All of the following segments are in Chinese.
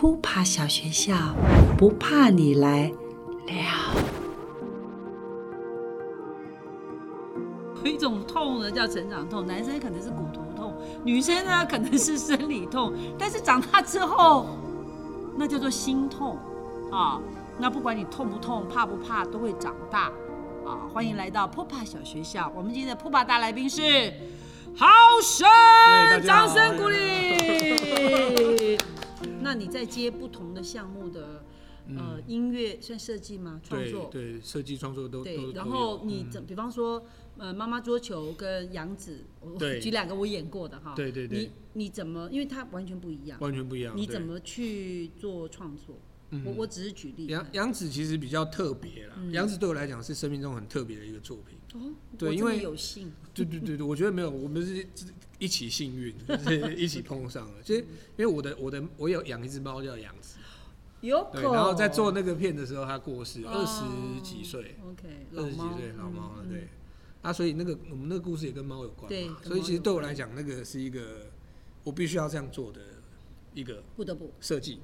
扑爬小学校，不怕你来了。有一种痛呢，叫成长痛，男生可能是骨头痛，女生呢可能是生理痛，但是长大之后，那叫做心痛啊。那不管你痛不痛、怕不怕，都会长大啊。欢迎来到扑爬小学校，我们今天的扑爬大来宾是好神，掌声鼓励。那你在接不同的项目的呃音乐算设计吗？创作对对，设计创作都对都。然后你怎，比方说呃妈妈桌球跟杨紫，我举两个我演过的哈。对对对你你怎么？因为它完全不一样，完全不一样。你怎么去做创作？嗯我我只是举例。杨杨紫其实比较特别啦，嗯杨紫对我来讲是生命中很特别的一个作品。哦，对因为有幸，对对对对，我觉得没有，我们是一起幸运，就是 一起碰上了。其实因为我的我的我有养一只猫叫杨紫，对，有口。然后在做那个片的时候它过世，哦二十几岁，OK，二十几岁老猫了，嗯对。啊，所以那个我们那个故事也跟猫有关对嘛，所以其实对我来讲，那个是一个我必须要这样做的一个不得不。设计，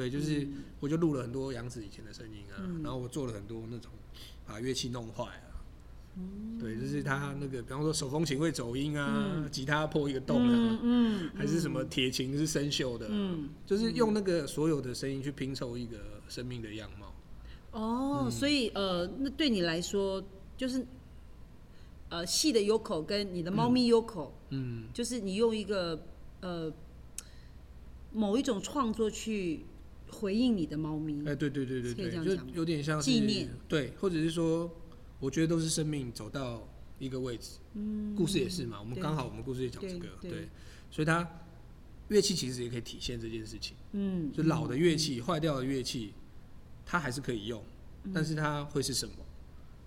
对，就是嗯。我就录了很多杨子以前的声音啊，嗯。然后我做了很多那种把乐器弄坏啊，嗯。对，就是他那个，比方说手风琴会走音啊，嗯。吉他破一个洞啊，嗯嗯，还是什么铁琴是生锈的啊、嗯。就是用那个所有的声音去拼凑一个生命的样貌。哦，嗯。所以呃，那对你来说，就是呃，细的 Yoko 跟你的猫咪 Yoko，、嗯，就是你用一个呃某一种创作去回应你的猫咪。哎、对对对对对，就有点像是纪念，对，或者是说，我觉得都是生命走到一个位置，嗯，故事也是嘛，我们刚好我们故事也讲这个，对所以它乐器其实也可以体现这件事情。嗯，就老的乐器、坏掉的乐器，它还是可以用，嗯但是它会是什么？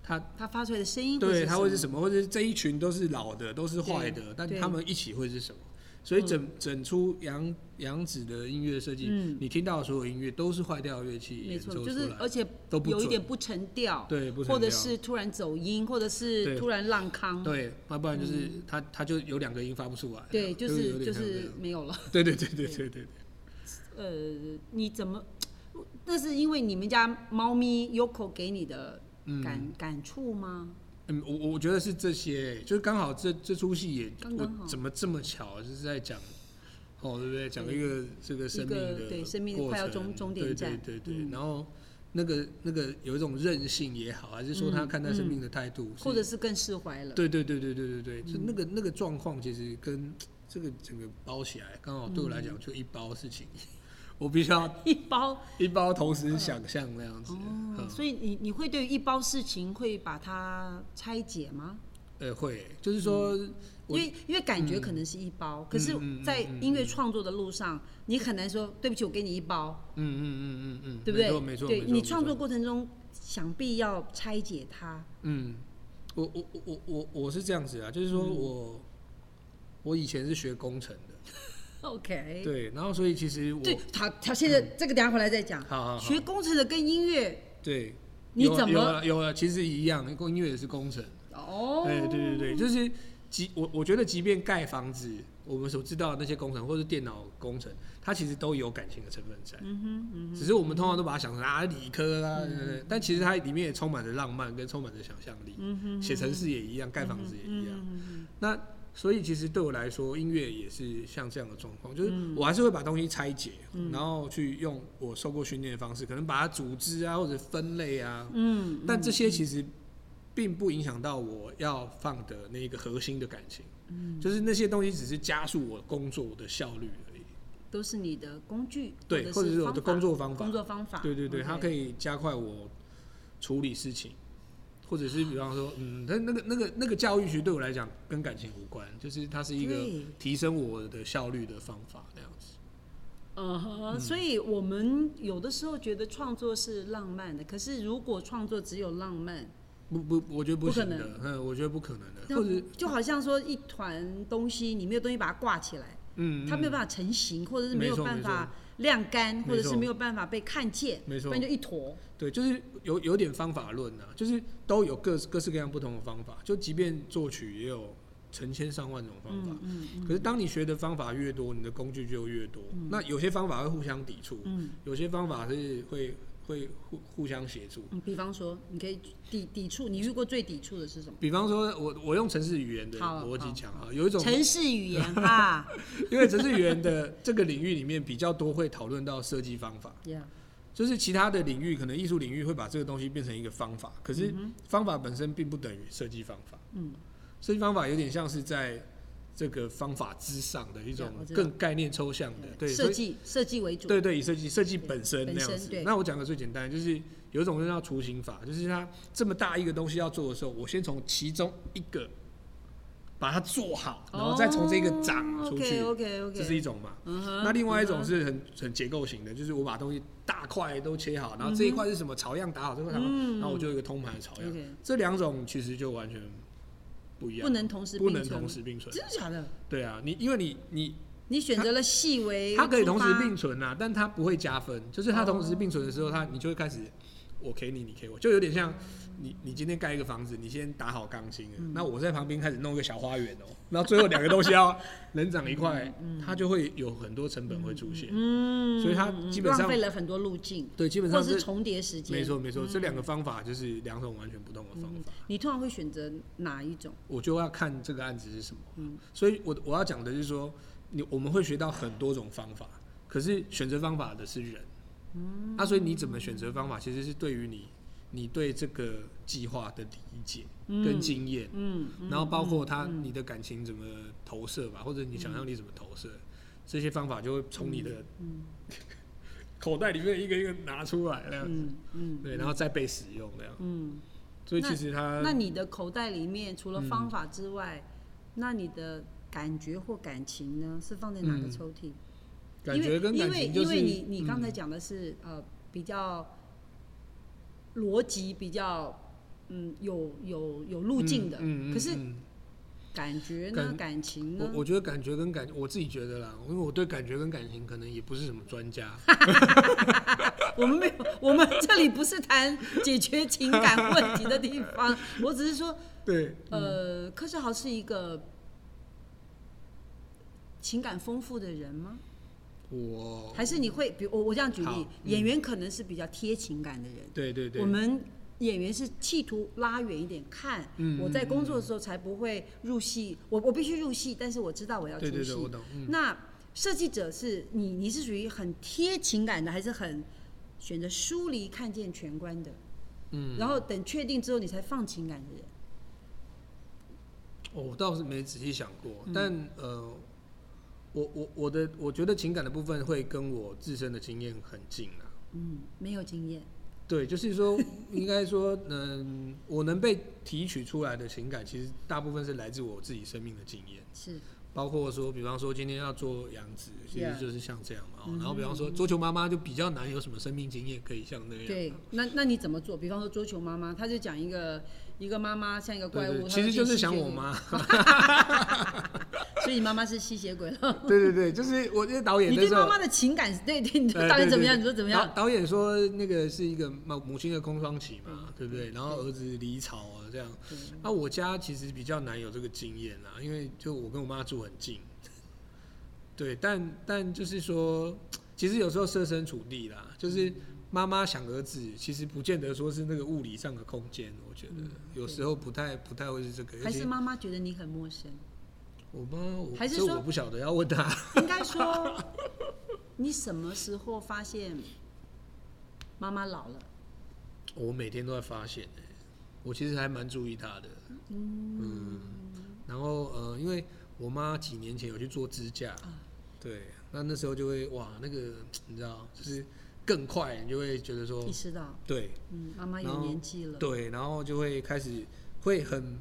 它它发出来的声音对它会是？什么？或者是这一群都是老的，都是坏的，但对他们一起会是什么？所以整整出杨杨子的音乐设计，嗯你听到的所有音乐都是坏掉的乐器没错，演奏出来，就是而且都有一点不成调，对，不成或者是突然走音，或者是突然浪康，对，要不然就是它它就有两个音发不出来，嗯对，就是就是没有了。对对对对对对，呃，你怎么？那是因为你们家猫咪 Yoko 给你的感、感触吗？嗯，我我觉得是这些，就是刚好这这出戏也，刚刚我怎么这么巧，就是在讲，哦，对不对？讲一个这个生命的对生命过快要程终终点对站对对对，嗯然后那个那个有一种韧性也好，还是说他看待生命的态度，嗯或者是更释怀了？对对对对对对对，就那个那个状况，其实跟这个整个包起来，刚好对我来讲就一包事情，我必须要 一包。一包同时想象那样子，所以你你会对于一包事情会把它拆解吗？呃，会，就是说，因为因为感觉可能是一包，可是在嗯音乐创作的路上，你很难说对不起，我给你一包，嗯嗯嗯嗯嗯，对不对？没错没错，对你创作过程中，想必要拆解它。嗯，我我我我我我是这样子啊，就是说嗯。我、我以前是学工程的，OK，对，然后所以其实我对，他他现在这个等下回来再讲。好好好。学工程的跟音乐对，有有你怎么？了有了，其实一样，音乐也是工程，哦，哎、对对对，就是即我我觉得即便盖房子，我们所知道的那些工程或是电脑工程，它其实都有感情的成分在，嗯哼嗯哼，只是我们通常都把它想成啊理科啊，对对对但其实它里面也充满着浪漫跟充满着想象力，嗯哼，写程式也一样，盖房子也一样。那所以其实对我来说，音乐也是像这样的状况，就是嗯我还是会把东西拆解，然后去用我受过训练的方式，可能把它组织啊，或者分类啊。嗯，但这些其实并不影响到我要放的那个核心的感情，嗯就是那些东西只是加速我工作的效率而已。都是你的工具，对，或者是我的工作方法工。作方法，对对对，它可以。以加快我处理事情，或者是比方说，嗯，他那个那个那个教育其实对我来讲跟感情无关，就是它是一个提升我的效率的方法这样子。嗯哼，所以我们有的时候觉得创作是浪漫的，可是如果创作只有浪漫，不不，我觉得不不可能。的，嗯，我觉得不可能的，或者就好像说一团东西，你没有东西把它挂起来，嗯，它没有办法成型，或者是没有办法晾干，或者是没有办法被看见，没错不然就一坨。对，就是有有点方法论啊，就是都有各各式各样不同的方法，就即便作曲也有成千上万种方法。嗯嗯可是当你学的方法越多，你的工具就越多。那有些方法会互相抵触，嗯有些方法是会会互互相协助。嗯，比方说，你可以抵抵触，你遇过最抵触的是什么？比方说我我用城市语言的好逻辑好讲啊，有一种城市语言 啊因为城市语言的这个领域里面比较多会讨论到设计方法，，Yeah，就是其他的领域可能艺术领域会把这个东西变成一个方法，可是方法本身并不等于设计方法。嗯，设计方法有点像是在这个方法之上的一种更概念抽象的，对，设计设计为主，对对，以设计设计本身那样子。那我讲的最简单，就是有一种就叫雏形法，就是它这么大一个东西要做的时候，我先从其中一个把它做好，然后再从这个长出去，OK OK 这是 OK，一种嘛。那另外一种是很很结构型的，就是我把东西大块都切好，然后这一块是什么草样打好，这块然后我就有一个通盘的草样。OK，这两种其实就完全不一样，不能同时不能并存同时并存。真的假的？对啊，你因为你你你选择了细微，它可以同时并存啊，但它不会加分。就是它同时并存的时候，它你就会开始我给你，你给我，就有点像你你今天盖一个房子，你先打好钢筋了，嗯那我在旁边开始弄一个小花园哦、然后最后两个东西要能长一块，它就会有很多成本会出现。嗯，所以它基本上浪费了很多路径，对，基本上是重叠时间。没错没错，这两个方法就是两种完全不同的方法。你通常会选择哪一种？我就要看这个案子是什么。嗯所以我我要讲的就是说，你我们会学到很多种方法，可是选择方法的是人。嗯，那所以你怎么选择方法，其实是对于你你对这个计划的理解跟经验，嗯，然后包括他你的感情怎么投射吧，或者你想象力怎么投射，这些方法就会从你的 口袋里面一个一个拿出来那样子。嗯嗯对，然后再被使用那样。嗯。所以其实他那你的口袋里面除了方法之外，那你的感觉或感情呢，是放在哪个嗯抽屉？感觉跟感情就是因为因为因为你你刚才嗯讲的是、呃比较逻辑比较嗯有有有路径的，嗯嗯嗯可是嗯感觉呢感感情呢？我我觉得感觉跟感，我自己觉得啦，因为我对感觉跟感情可能也不是什么专家。我们没有，我们这里不是谈解决情感问题的地方，我只是说对，呃，柯世豪是一个情感丰富的人吗？我还是你会，比如我我这样举例演员可能是比较贴情感的人，对对对，我们演员是企图拉远一点看，嗯我在工作的时候才不会入戏，我我必须入戏，但是我知道我要出戏。对对对，我懂。嗯，那设计者是你，你是属于很贴情感的，还是很选择疏离看见全观的？嗯，然后等确定之后，你才放情感的人。哦我倒是没仔细想过，嗯但呃，我我我的我觉得情感的部分会跟我自身的经验很近啊。嗯，没有经验。对，就是说，应该说，嗯，我能被提取出来的情感，其实大部分是来自我自己生命的经验。是，包括说，比方说今天要做养子，其实就是像这样嘛。然后比方说桌球妈妈就比较难有什么生命经验可以像那样。对。那那你怎么做？比方说桌球妈妈，她就讲一个一个妈妈像一个怪物，其实就是。想我妈。所以你妈妈是吸血鬼了。对对对，就是我这个导演你。对妈妈的情感，对对，你呃导演怎么样？你说怎么样？导导演说那个是一个母母亲的空窗期嘛，对不对？然后对儿子离巢啊，这样。对那我家其实比较难有这个经验啦，因为就我跟我妈住很近。对，但但就是说，其实有时候设身处地啦，就是妈妈想儿子，其实不见得说是那个物理上的空间，我觉得嗯有时候不太不太会是这个。还是妈妈觉得你很陌生？我妈，我还是说这我不晓得要问他。应该说，你什么时候发现妈妈老了？我每天都在发现、欸，我其实还蛮注意她的。嗯，然后呃，因为我妈几年前有去做支架，啊。对，那那时候就会哇，那个你知道，就是更快，你就会觉得说意，识到，对。嗯，妈妈有年纪了，对，然后就会开始会很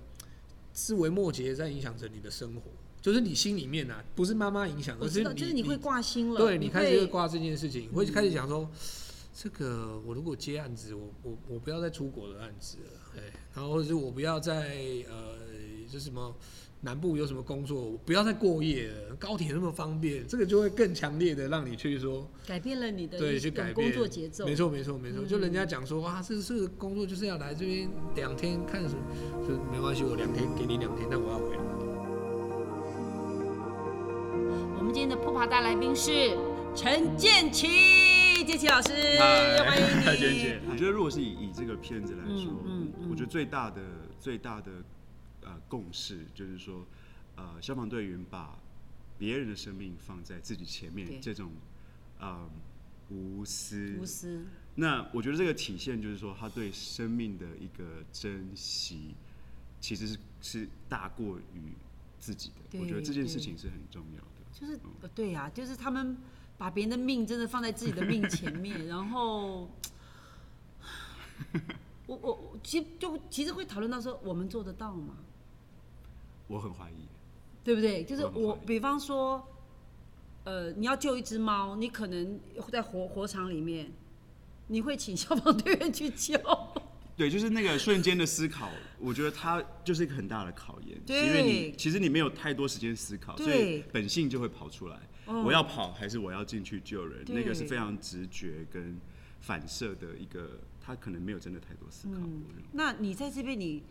思维末节在影响着你的生活，就是你心里面啊，不是妈妈影响，而是就是你会挂心了，对你你开始会会挂这件事情，会开始想说，这个我如果接案子，我我我不要再出国的案子了，哎，然后或者是我不要再呃，就什么南部有什么工作，我不要再过夜了，高铁那么方便，这个就会更强烈的让你去说，改变了你的对，去改变。工作节奏，没错没错没错，嗯。就人家讲说哇，这这个工作就是要来这边两天看什么，就没关系，我两天给你两天，但我要回来。们今天的普爬大来宾是陈建奇，建奇老师，嗨欢迎嗨，你。娟姐，我觉得如果是以以这个片子来说，嗯嗯嗯我觉得最大的最大的呃共识就是说，呃，消防队员把别人的生命放在自己前面，这种嗯无私无私，那我觉得这个体现就是说，他对生命的一个珍惜，其实是是大过于自己的。我觉得这件事情是很重要的。就是呃对呀、就是他们把别人的命真的放在自己的命前面，然后。我我我其实就其实会讨论到说，我们做得到吗？我很怀疑，对不对？就是我，比方说，呃，你要救一只猫，你可能在火火场里面，你会请消防队员去救，对，就是那个瞬间的思考，我觉得它就是一个很大的考验，因为你其实你没有太多时间思考，所以本性就会跑出来。哦我要跑还是我要进去救人？那个是非常直觉跟反射的一个，他可能没有真的太多思考。那你在这边你，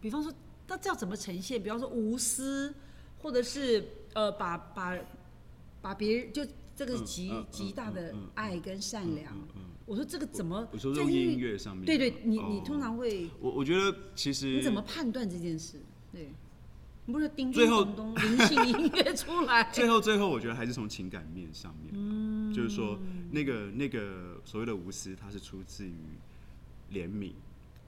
比方说，那这要怎么呈现？比方说无私，或者是呃，把把把别人就这个嗯极、嗯极大的嗯嗯爱跟善良。嗯嗯我说这个怎么？我说在用音乐上面，对对，你哦你通常会我我觉得其实你怎么判断这件事？对，你不是叮最后叮咚咚灵性音乐出来？最后最后，我觉得还是从情感面上面，就是说那个那个所谓的无私，它是出自于怜悯，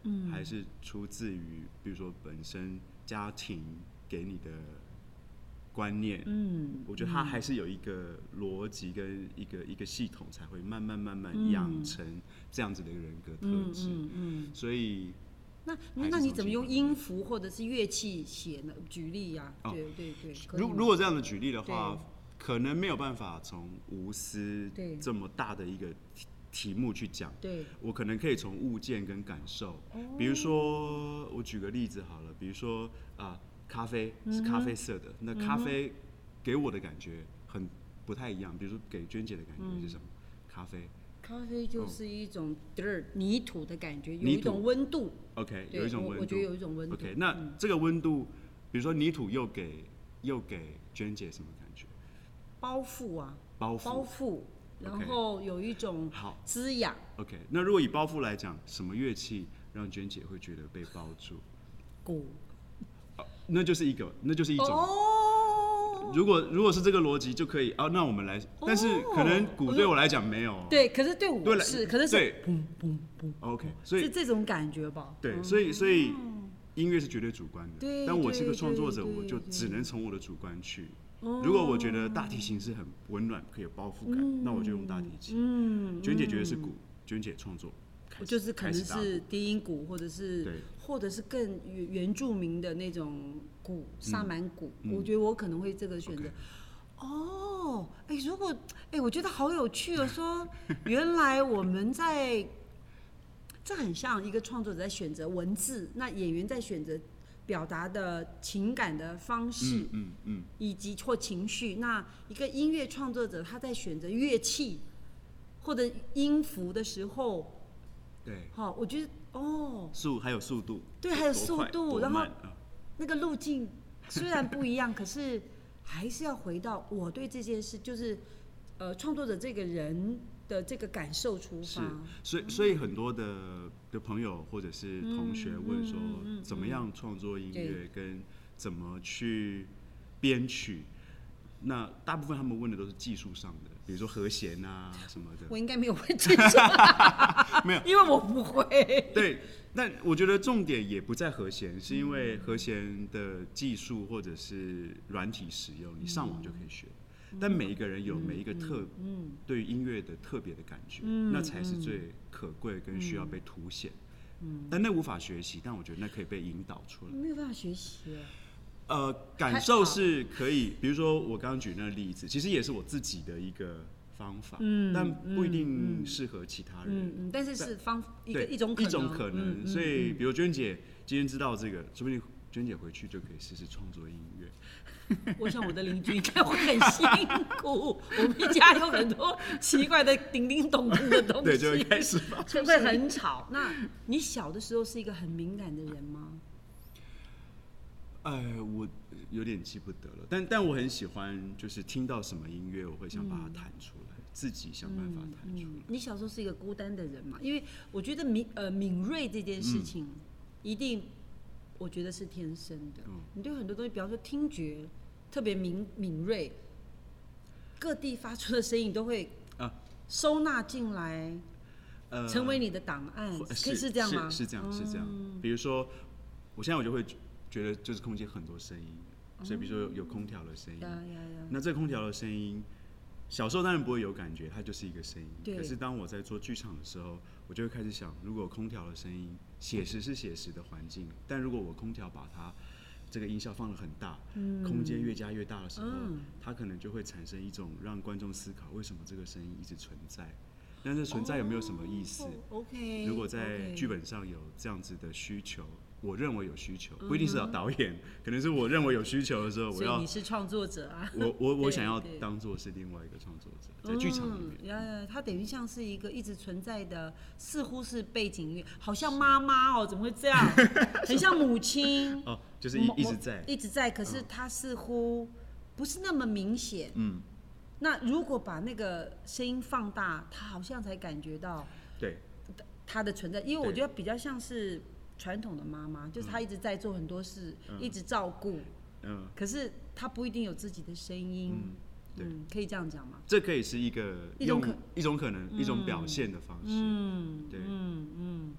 嗯，还是出自于比如说本身家庭给你的观念，嗯，我觉得它还是有一个逻辑跟一个一个系统，才会慢慢慢慢养成这样子的一个人格特质。嗯嗯。所以那那你怎么用音符或者是乐器写呢？举例呀、哦对对对，如如果这样的举例的话，可能没有办法从无私对这么大的一个题题目去讲。对我可能可以从物件跟感受，哦比如说我举个例子好了，比如说啊、咖啡是咖啡色的，那咖啡给我的感觉很不太一样，比如说给娟姐的感觉是什么？咖啡。咖啡就是一种 dirt 泥土的感觉，有一种温度，，OK，有一种温度。我我觉得有一种温度。，OK，那这个温度，比如说泥土又给又给娟姐什么感觉？包覆啊，包包袱覆，然后有一种好。滋养。，OK，那如果以包袱来讲，什么乐器让娟姐会觉得被包住？鼓那就是一个，那就是一种。哦，如果如果是这个逻辑就可以啊，那我们来，但是可能鼓对我来讲没有哦。对，可是对我对是，可是是对砰砰砰，OK，所以是这种感觉吧？对，嗯所以所以音乐是绝对主观的。对但我是个创作者，我就只能从我的主观去。哦如果我觉得大提琴是很温暖，可以有包覆感，那我就用大提琴。嗯，娟姐觉得是鼓，娟姐创作，开始就是可能是低音鼓，或者是或者是更原原住民的那种鼓，萨满鼓。嗯我觉得我可能会这个选择。哦，哎，如果哎，我觉得好有趣哦，说原来我们在，这很像一个创作者在选择文字，那演员在选择表达的情感的方式。嗯嗯嗯，以及或情绪。那一个音乐创作者他在选择乐器或者音符的时候，对，好，我觉得哦，速还有速度，对还有速度然后那个路径虽然不一样，可是还是要回到我对这件事，就是呃创作者这个人的这个感受出是发。，所以所以很多的的朋友或者是同学问说怎么样创作音乐，跟怎么去编曲。那大部分他们问的都是技术上的，比如说和弦啊什么的。我应该没有问这种，没有，因为我不会。对，但我觉得重点也不在和弦，是因为和弦的技术或者是软体使用，你上网就可以学。但每一个人有每一个特嗯对于音乐的特别的感觉，嗯那才是最可贵跟需要被凸显。但那无法学习，但我觉得那可以被引导出来。没有办法学习耶。呃，感受是可以，比如说我刚刚举那个例子，其实也是我自己的一个方法，嗯但不一嗯定适合其他人。嗯嗯，但是是方一个，一种可能，一种可能。所以，比如娟姐今天知道这个，说不定娟姐回去就可以试试创作音乐。我想我的邻居应该会很辛苦，我们家有很多奇怪的叮叮咚咚的东西，对，就会开始发就会很吵。那你小的时候是一个很敏感的人吗？哎，我有点记不得了。但但我很喜欢，就是听到什么音乐，我会想把它弹出来，自己想办法弹出来。你小时候是一个孤单的人嘛？因为我觉得敏呃敏锐这件事情，一定我觉得是天生的。嗯你对很多东西，比方说听觉特别敏敏锐，各地发出的声音都会啊收纳进来，呃，成为你的档案，会可以是这样吗？是这样，是这样。比如说，我现在我就会觉得，就是空间很多声音，所以比如说有有空调的声音！那这空调的声音，小时候当然不会有感觉，它就是一个声音。对可是当我在做剧场的时候，我就会开始想，如果空调的声音，写实是写实的环境，但如果我空调把它这个音效放的很大，空间越加越大的时候，嗯它可能就会产生一种让观众思考为什么这个声音一直存在，但是存在有没有什么意思？哦？OK，如果在剧本上有这样子的需求，我认为有需求，嗯不一定是导演，可能是我认为有需求的时候，我要你是创作者啊。我我我想要对当做是另外一个创作者，在剧场里面。它等于像是一个一直存在的，似乎是背景音乐，好像妈妈哦，怎么会这样？很像母亲，哦，就是一一直在，一直在，可是它似乎不是那么明显。嗯，那如果把那个声音放大，他好像才感觉到对，它的存在，因为我对觉得比较像是传统的妈妈，就是她一直在做很多事，嗯。一直照顾，嗯。可是她不一定有自己的声音。嗯，对。嗯，可以这样讲吗？这可以是一个用一种可一种可能一种表现的方式。嗯，对。嗯嗯，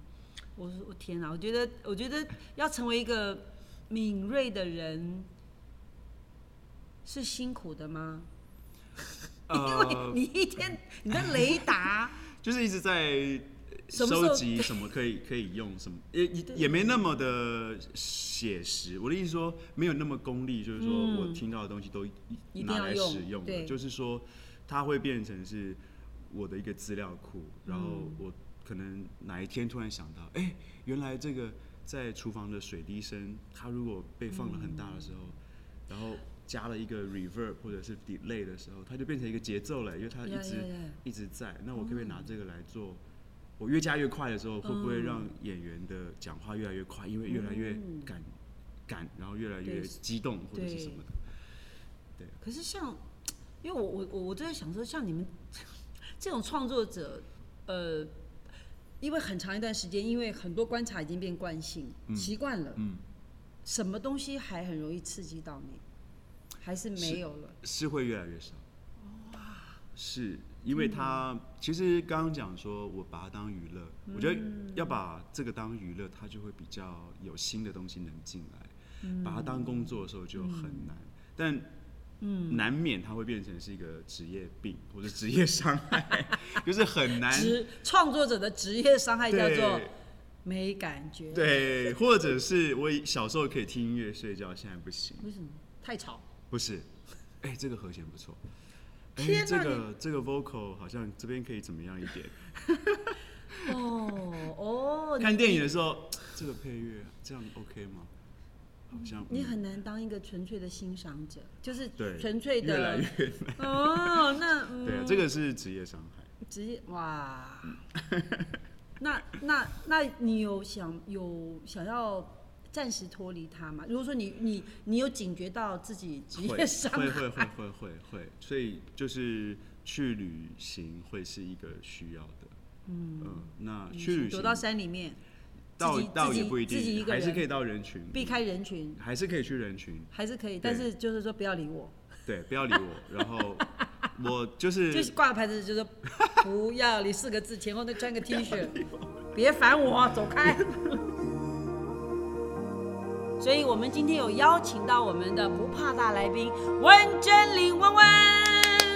我说我天哪，我觉得我觉得要成为一个敏锐的人 是辛苦的吗？因为呃，你一天你的雷达，就是一直在收集什么可以可以用什么，也也也没那么的写实。我的意思说，没有那么功利，就是说嗯我听到的东西都拿来使用就是说它会变成是我的一个资料库，然嗯后我可能哪一天突然想到，哎、原来这个在厨房的水滴声，它如果被放的很大的时候，然后加了一个 reverb 或者是 delay 的时候，它就变成一个节奏了，因为它一直一直在。那我可不可以拿这个来做？我越加越快的时候，会不会嗯让演员的讲话越来越快？因为越来越嗯赶赶，然后越来越激动或者是什么的。可是像，因为我我我我就在想说，像你们这种创作者，呃，因为很长一段时间，因为很多观察已经变惯性，习惯了，嗯，什么东西还很容易刺激到你，还是没有了？是会越来越少。是因为它其实刚刚讲说，我把它当娱乐，我觉得要把这个当娱乐，它就会比较有新的东西能进来。把它当工作的时候就很难，但嗯，难免它会变成是一个职业病或者职业伤害，就是很难。职创作者的职业伤害叫做对没感觉，，对，或者是我小时候可以听音乐睡觉，现在不行。为什么？太吵。不是，哎、这个和弦不错。哎、天这个这个 vocal 好像这边可以怎么样一点？哦 哦，看电影的时候，这个配乐这样 OK 吗？好像你嗯很难当一个纯粹的欣赏者，就是对纯粹的越来越 哦，那嗯，对啊，这个是职业伤害。职业哇，那那那你有想有想要暂时脱离它嘛？如果说你你你有警觉到自己职会业伤会会害，会会会会，所以就是去旅行会是一个需要的。嗯那去旅行躲到山里面，倒自己自己倒也不一定，自己一个人还是可以到人群，避开人群，还是可以去人群，还是可以，但是就是说不要理我，对，不要理我。然后 我就是就是挂个牌子，就是说不要理四个字，前后再穿个 T 恤，别烦我，走开。所以，我们今天有邀请到我们的不怕大来宾温真玲温温。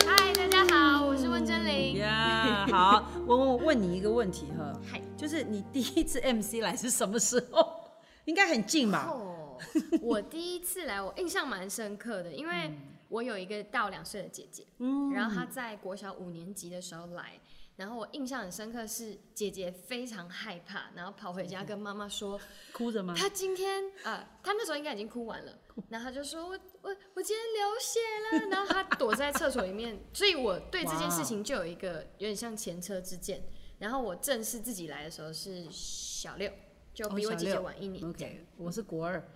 嗨，大家好，我是温真玲。呀好，温温，我问你一个问题哈，嗨，就是你第一次 MC 来是什么时候？应该很近吧？哦，我第一次来，我印象蛮深刻的，因为我有一个大我两岁的姐姐，嗯然后她在国小五年级的时候来，然后我印象很深刻是姐姐非常害怕，然后跑回家跟妈妈说，哭着吗？她今天啊、她那时候应该已经哭完了，然后她就说我我我今天流血了，然后她躲在厕所里面，所以我对这件事情就有一个有点像前车之鉴。然后我正式自己来的时候是小六，就比我姐姐晚一年。OK，我是国二，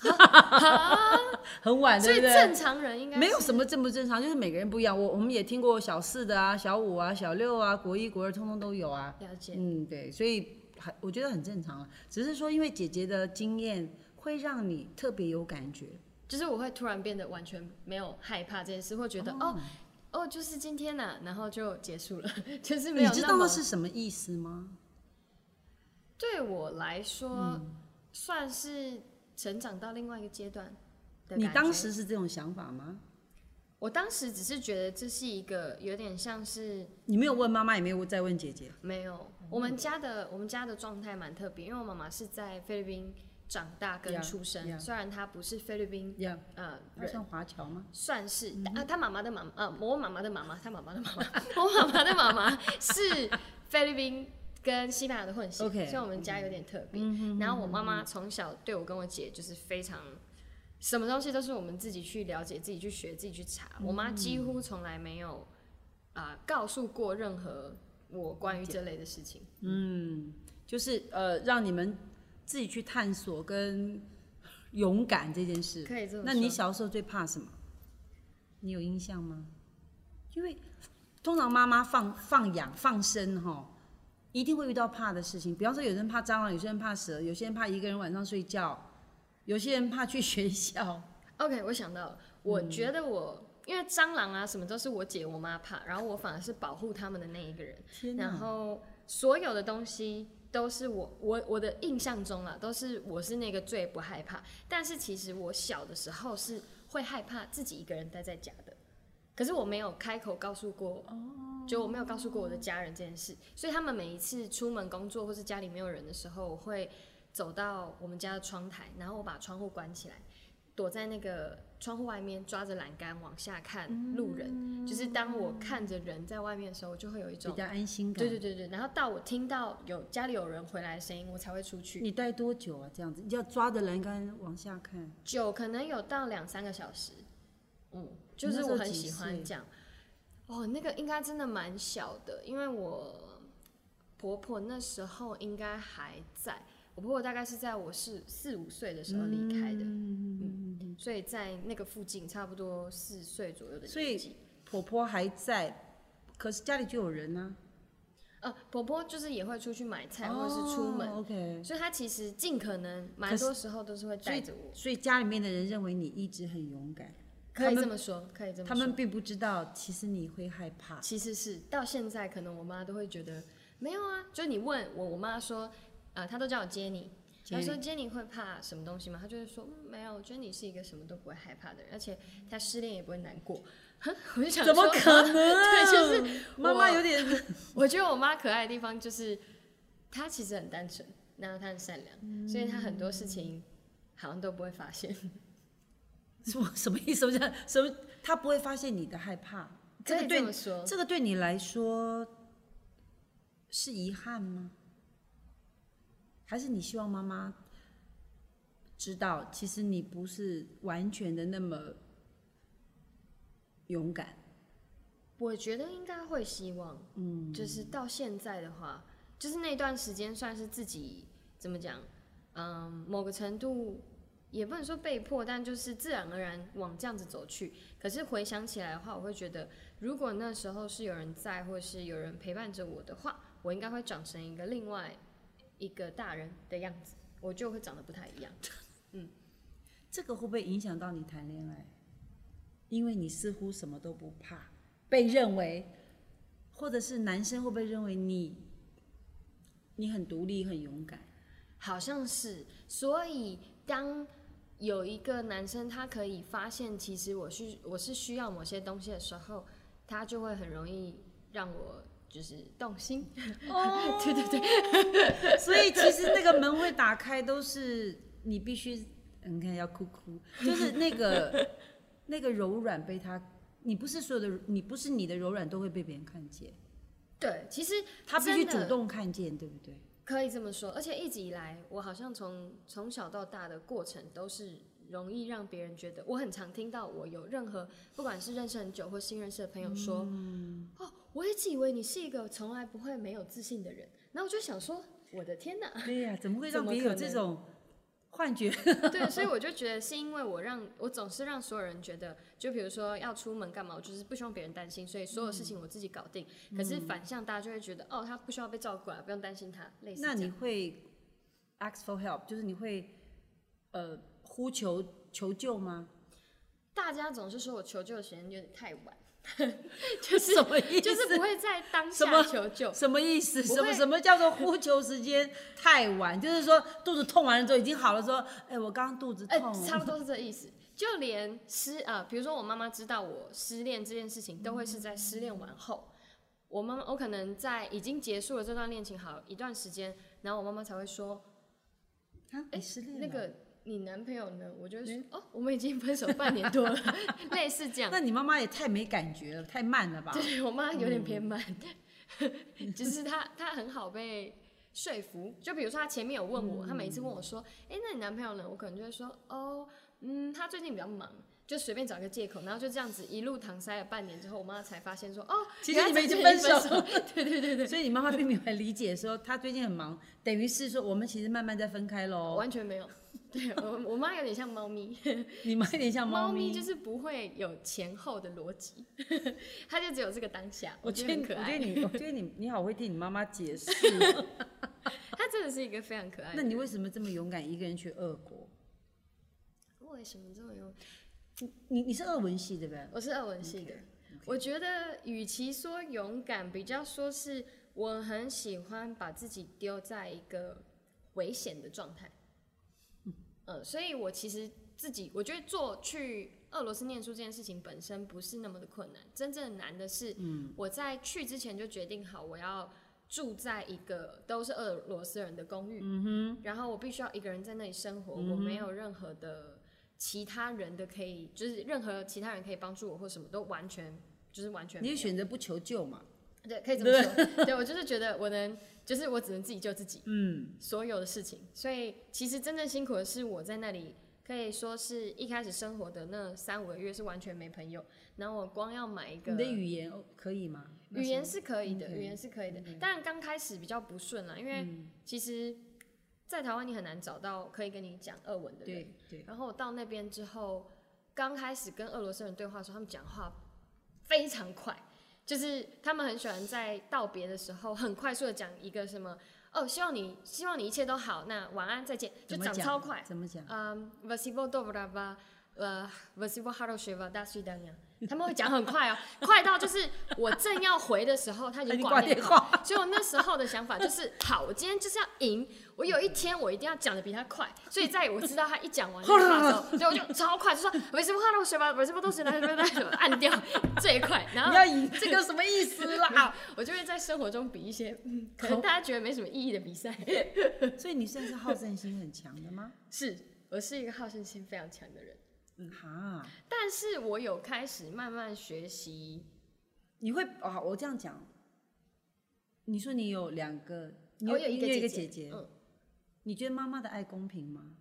很晚，对不对？所以正常人应该没有什么正不正常，就是每个人不一样。我我们也听过小四的啊、小五啊、小六啊、国一、国二，通通都有啊。了解。嗯，对，所以很我觉得很正常了。只是说，因为姐姐的经验会让你特别有感觉。就是我会突然变得完全没有害怕这件事，会觉得哦哦就是今天呐、然后就结束了，就是没你知道那么那是什么意思吗？对我来说、嗯算是成长到另外一个阶段的你当时是这种想法吗？我当时只是觉得这是一个有点像是你没有问妈妈，也没有再问姐姐。没有，我们家的我们家的状态蛮特别，因为我妈妈是在菲律宾长大跟出生 yeah. 虽然她不是菲律宾呀，呃算华侨吗？算是啊，她妈妈的妈妈呃，我妈妈的妈妈，她妈妈的妈妈，我妈妈的妈妈是菲律宾跟西班牙的混血以我们家有点特别。然后我妈妈从小对我跟我姐就是非常。什么东西都是我们自己去了解、自己去学、自己去查。我妈几乎从来没有啊、告诉过任何我关于这类的事情。嗯，就是呃，让你们自己去探索跟勇敢这件事。可以这么说。那你小时候最怕什么？你有印象吗？因为通常妈妈放放养放生哈，一定会遇到怕的事情。比方说，有人怕蟑螂，有些人怕蛇，有些人怕一个人晚上睡觉，有些人怕去学校。OK，我想到了，我觉得我、因为蟑螂啊什么都是我姐我妈怕，然后我反而是保护他们的那一个人，天然后所有的东西都是我我我的印象中啊，都是我是那个最不害怕，但是其实我小的时候是会害怕自己一个人待在家的，可是我没有开口告诉过，就我没有告诉过我的家人这件事，所以他们每一次出门工作或是家里没有人的时候，我会走到我们家的窗台，然后我把窗户关起来。躲在那个窗户外面，抓着栏杆往下看路人。就是当我看着人在外面的时候，我就会有一种比较安心感。对对对对。然后到我听到有家里有人回来的声音，我才会出去。你待多久啊？这样子，你要抓着栏杆往下看。久可能有到两三个小时，嗯，就是我很喜欢岁这样。哦，那个应该真的蛮小的，因为我婆婆那时候应该还在。我婆婆大概是在我是四五岁的时候离开的，嗯，嗯所以在那个附近，差不多四岁左右的所以。婆婆还在，可是家里就有人呢、呃，婆婆就是也会出去买菜或者是出门，哦 OK，所以她其实尽可能蛮多时候都是会带着我，所以家里面的人认为你一直很勇敢，可以这么说，可以这么说。他们并不知道其实你会害怕。其实是到现在，可能我妈都会觉得没有啊。就你问我，我妈说，呃，她都叫我接你。她说 Jenny 会怕什么东西吗？她就会说、嗯、没有，Jenny 是一个什么都不会害怕的人，而且她失恋也不会难过。我就想怎么说可能？对，就是妈妈有点 我觉得我妈可爱的地方就是，她其实很单纯，然后她很善良，所以她很多事情好像都不会发现。什么 什么意思？什么叫什么？他不会发现你的害怕。这个对这个对你来说是遗憾吗？还是你希望妈妈知道，其实你不是完全的那么勇敢？我觉得应该会希望，嗯，就是到现在的话，就是那段时间算是自己怎么讲，嗯，某个程度也不能说被迫，但就是自然而然往这样子走去。可是回想起来的话，我会觉得，如果那时候是有人在，或是有人陪伴着我的话，我应该会长成一个另外一个大人的样子，我就会长得不太一样。嗯这个会不会影响到你谈恋爱？因为你似乎什么都不怕，被认为，或者是男生会不会认为你你很独立、很勇敢？好像是，所以当有一个男生他可以发现，其实我是我是需要某些东西的时候，他就会很容易让我就是动心。哦，对 对对，所以其实那个门会打开，都是你必须，你看要哭哭，就是那个 那个柔软被他，你不是所有的，你不是你的柔软都会被别人看见，对，其实他必须主动看见，对不对？可以这么说，而且一直以来，我好像从从小到大的过程都是容易让别人觉得，我很常听到我有任何不管是认识很久或新认识的朋友说，哦，我一直以为你是一个从来不会没有自信的人，然后我就想说，我的天哪，对呀、怎么会 让别人有这种幻觉，对，所以我就觉得是因为我让我总是让所有人觉得，就比如说要出门干嘛，我就是不希望别人担心，所以所有事情我自己搞定。可是反向大家就会觉得，哦，他不需要被照顾啊，不用担心他，类似那你。会 ask for help，就是你会呃呼求求救吗？大家总是说我求救的时间有点太晚，就是什么意思？就是不会在当下求救。什么意思？什么什么叫做呼求时间太晚？就是说肚子痛完了之后已经好了，说，哎、我刚刚肚子哎、痛，差不多是这意思。就连失呃，比如说我妈妈知道我失恋这件事情，都会是在失恋完后。我妈妈，我可能在已经结束了这段恋情好一段时间，然后我妈妈才会说，啊，你失恋那个你男朋友呢？我就会说，哦，我们已经分手半年多了，类似这样。那你妈妈也太没感觉了，太慢了吧？对我妈有点偏慢，就是她她很好被说服。就比如说她前面有问我，她每一次问我说，哎、那你男朋友呢？我可能就会说，哦，嗯，他最近比较忙。就随便找一个借口，然后就这样子一路搪塞了半年之后，我妈才发现说，哦，其实你们已经分手这分手。对对对对，所以你妈妈并没有很理解说她最近很忙，等于是说我们其实慢慢在分开喽。完全没有。对我我妈有点像猫咪，你妈有点像猫咪，就是不会有前后的逻辑，它就只有这个当下。我觉得你，我觉得。你，我觉得你，你好会替你妈妈解释。它真的是一个非常可爱的那。你为什么这么勇敢一个人去俄国？为什么这么勇？你你是俄文系对不对？我是俄文系的。我觉得与其说勇敢，比较说是我很喜欢把自己丢在一个危险的状态。嗯，所以我其实自己，我觉得做去俄罗斯念书这件事情本身不是那么的困难，真正难的是，我在去之前就决定好我要住在一个都是俄罗斯人的公寓，嗯然后我必须要一个人在那里生活，我没有任何的其他人的可以，就是任何其他人可以帮助我或什么都完全就是完全你有就选择不求救嘛？对，可以这么说。对我就是觉得我能，就是我只能自己救自己，嗯，所有的事情。所以其实真正辛苦的是我在那里，可以说是一开始生活的那三五个月是完全没朋友，然后我光要买一个你的语言哦可以吗？语言是可以的，语言是可以的。当然刚开始比较不顺啦，因为嗯其实，在台湾你很难找到可以跟你讲俄文的人。对对，然后我到那边之后，刚开始跟俄罗斯人对话的时候，他们讲话非常快，就是他们很喜欢在道别的时候很快速的讲一个什么哦，希望你希望你一切都好，那晚安再见，就讲超快。怎么讲？嗯、呃，vasivo d a s i d a n a 他们会讲很快哦，快到就是我正要回的时候，他已经挂电话。所以我那时候的想法就是，好，我今天就是要赢，我有一天我一定要讲的比他快。所以在我知道他一讲完的时候，所以我就超快，就说没什么话，那学吧，没什么东西，来来来，按掉这一块。然后这个什么意思啦？我就会在生活中比一些嗯可能大家觉得没什么意义的比赛。所以你算是好胜心很强的吗？是我是一个好胜心非常强的人。嗯哈，但是我有开始慢慢学习，你会啊？我这样讲，你说你有两个，你我有一个姐姐姐，嗯，你觉得妈妈的爱公平吗？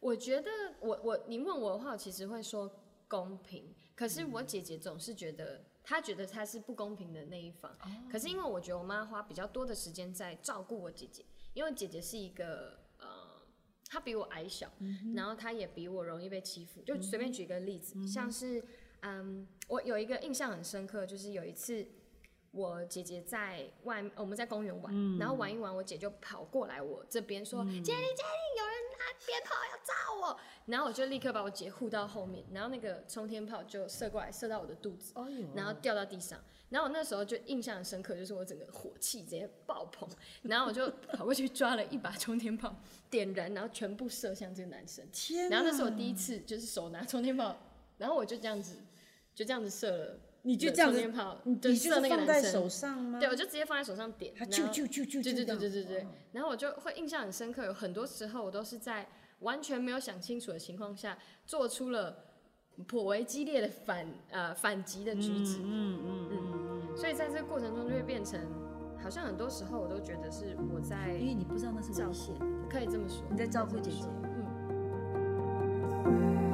我觉得我我你问我的话，我其实会说公平，可是我姐姐总是觉得她觉得她是不公平的那一方，可是因为我觉得我妈花比较多的时间在照顾我姐姐，因为姐姐是一个呃。她比我矮小，然后她也比我容易被欺负。就随便举一个例子，像是嗯，我有一个印象很深刻，就是有一次我姐姐在外，我们在公园玩，然后玩一玩，我姐就跑过来我这边说：“姐姐，姐姐，有鞭炮要炸我！”然后我就立刻把我姐护到后面，然后那个冲天炮就射过来，射到我的肚子，然后掉到地上。然后我那时候就印象很深刻，就是我整个火气直接爆棚，然后我就跑过去抓了一把冲天炮，点燃，然后全部射向这个男生。天然后那是我第一次就是手拿冲天炮，然后我就这样子，就这样子射了，你就这样子冲天炮，你就你就是射那个放在手。上吗？对，我就直接放在手上点，他然后啾啾啾啾对对对对对对哦，然后我就会印象很深刻，有很多时候我都是在完全没有想清楚的情况下，做出了颇为激烈的反呃反击的举止，嗯嗯嗯所以在这个过程中就会变成，好像很多时候我都觉得是我在嗯，因为你不知道那是危险，可以这么说，你在照顾姐姐嗯。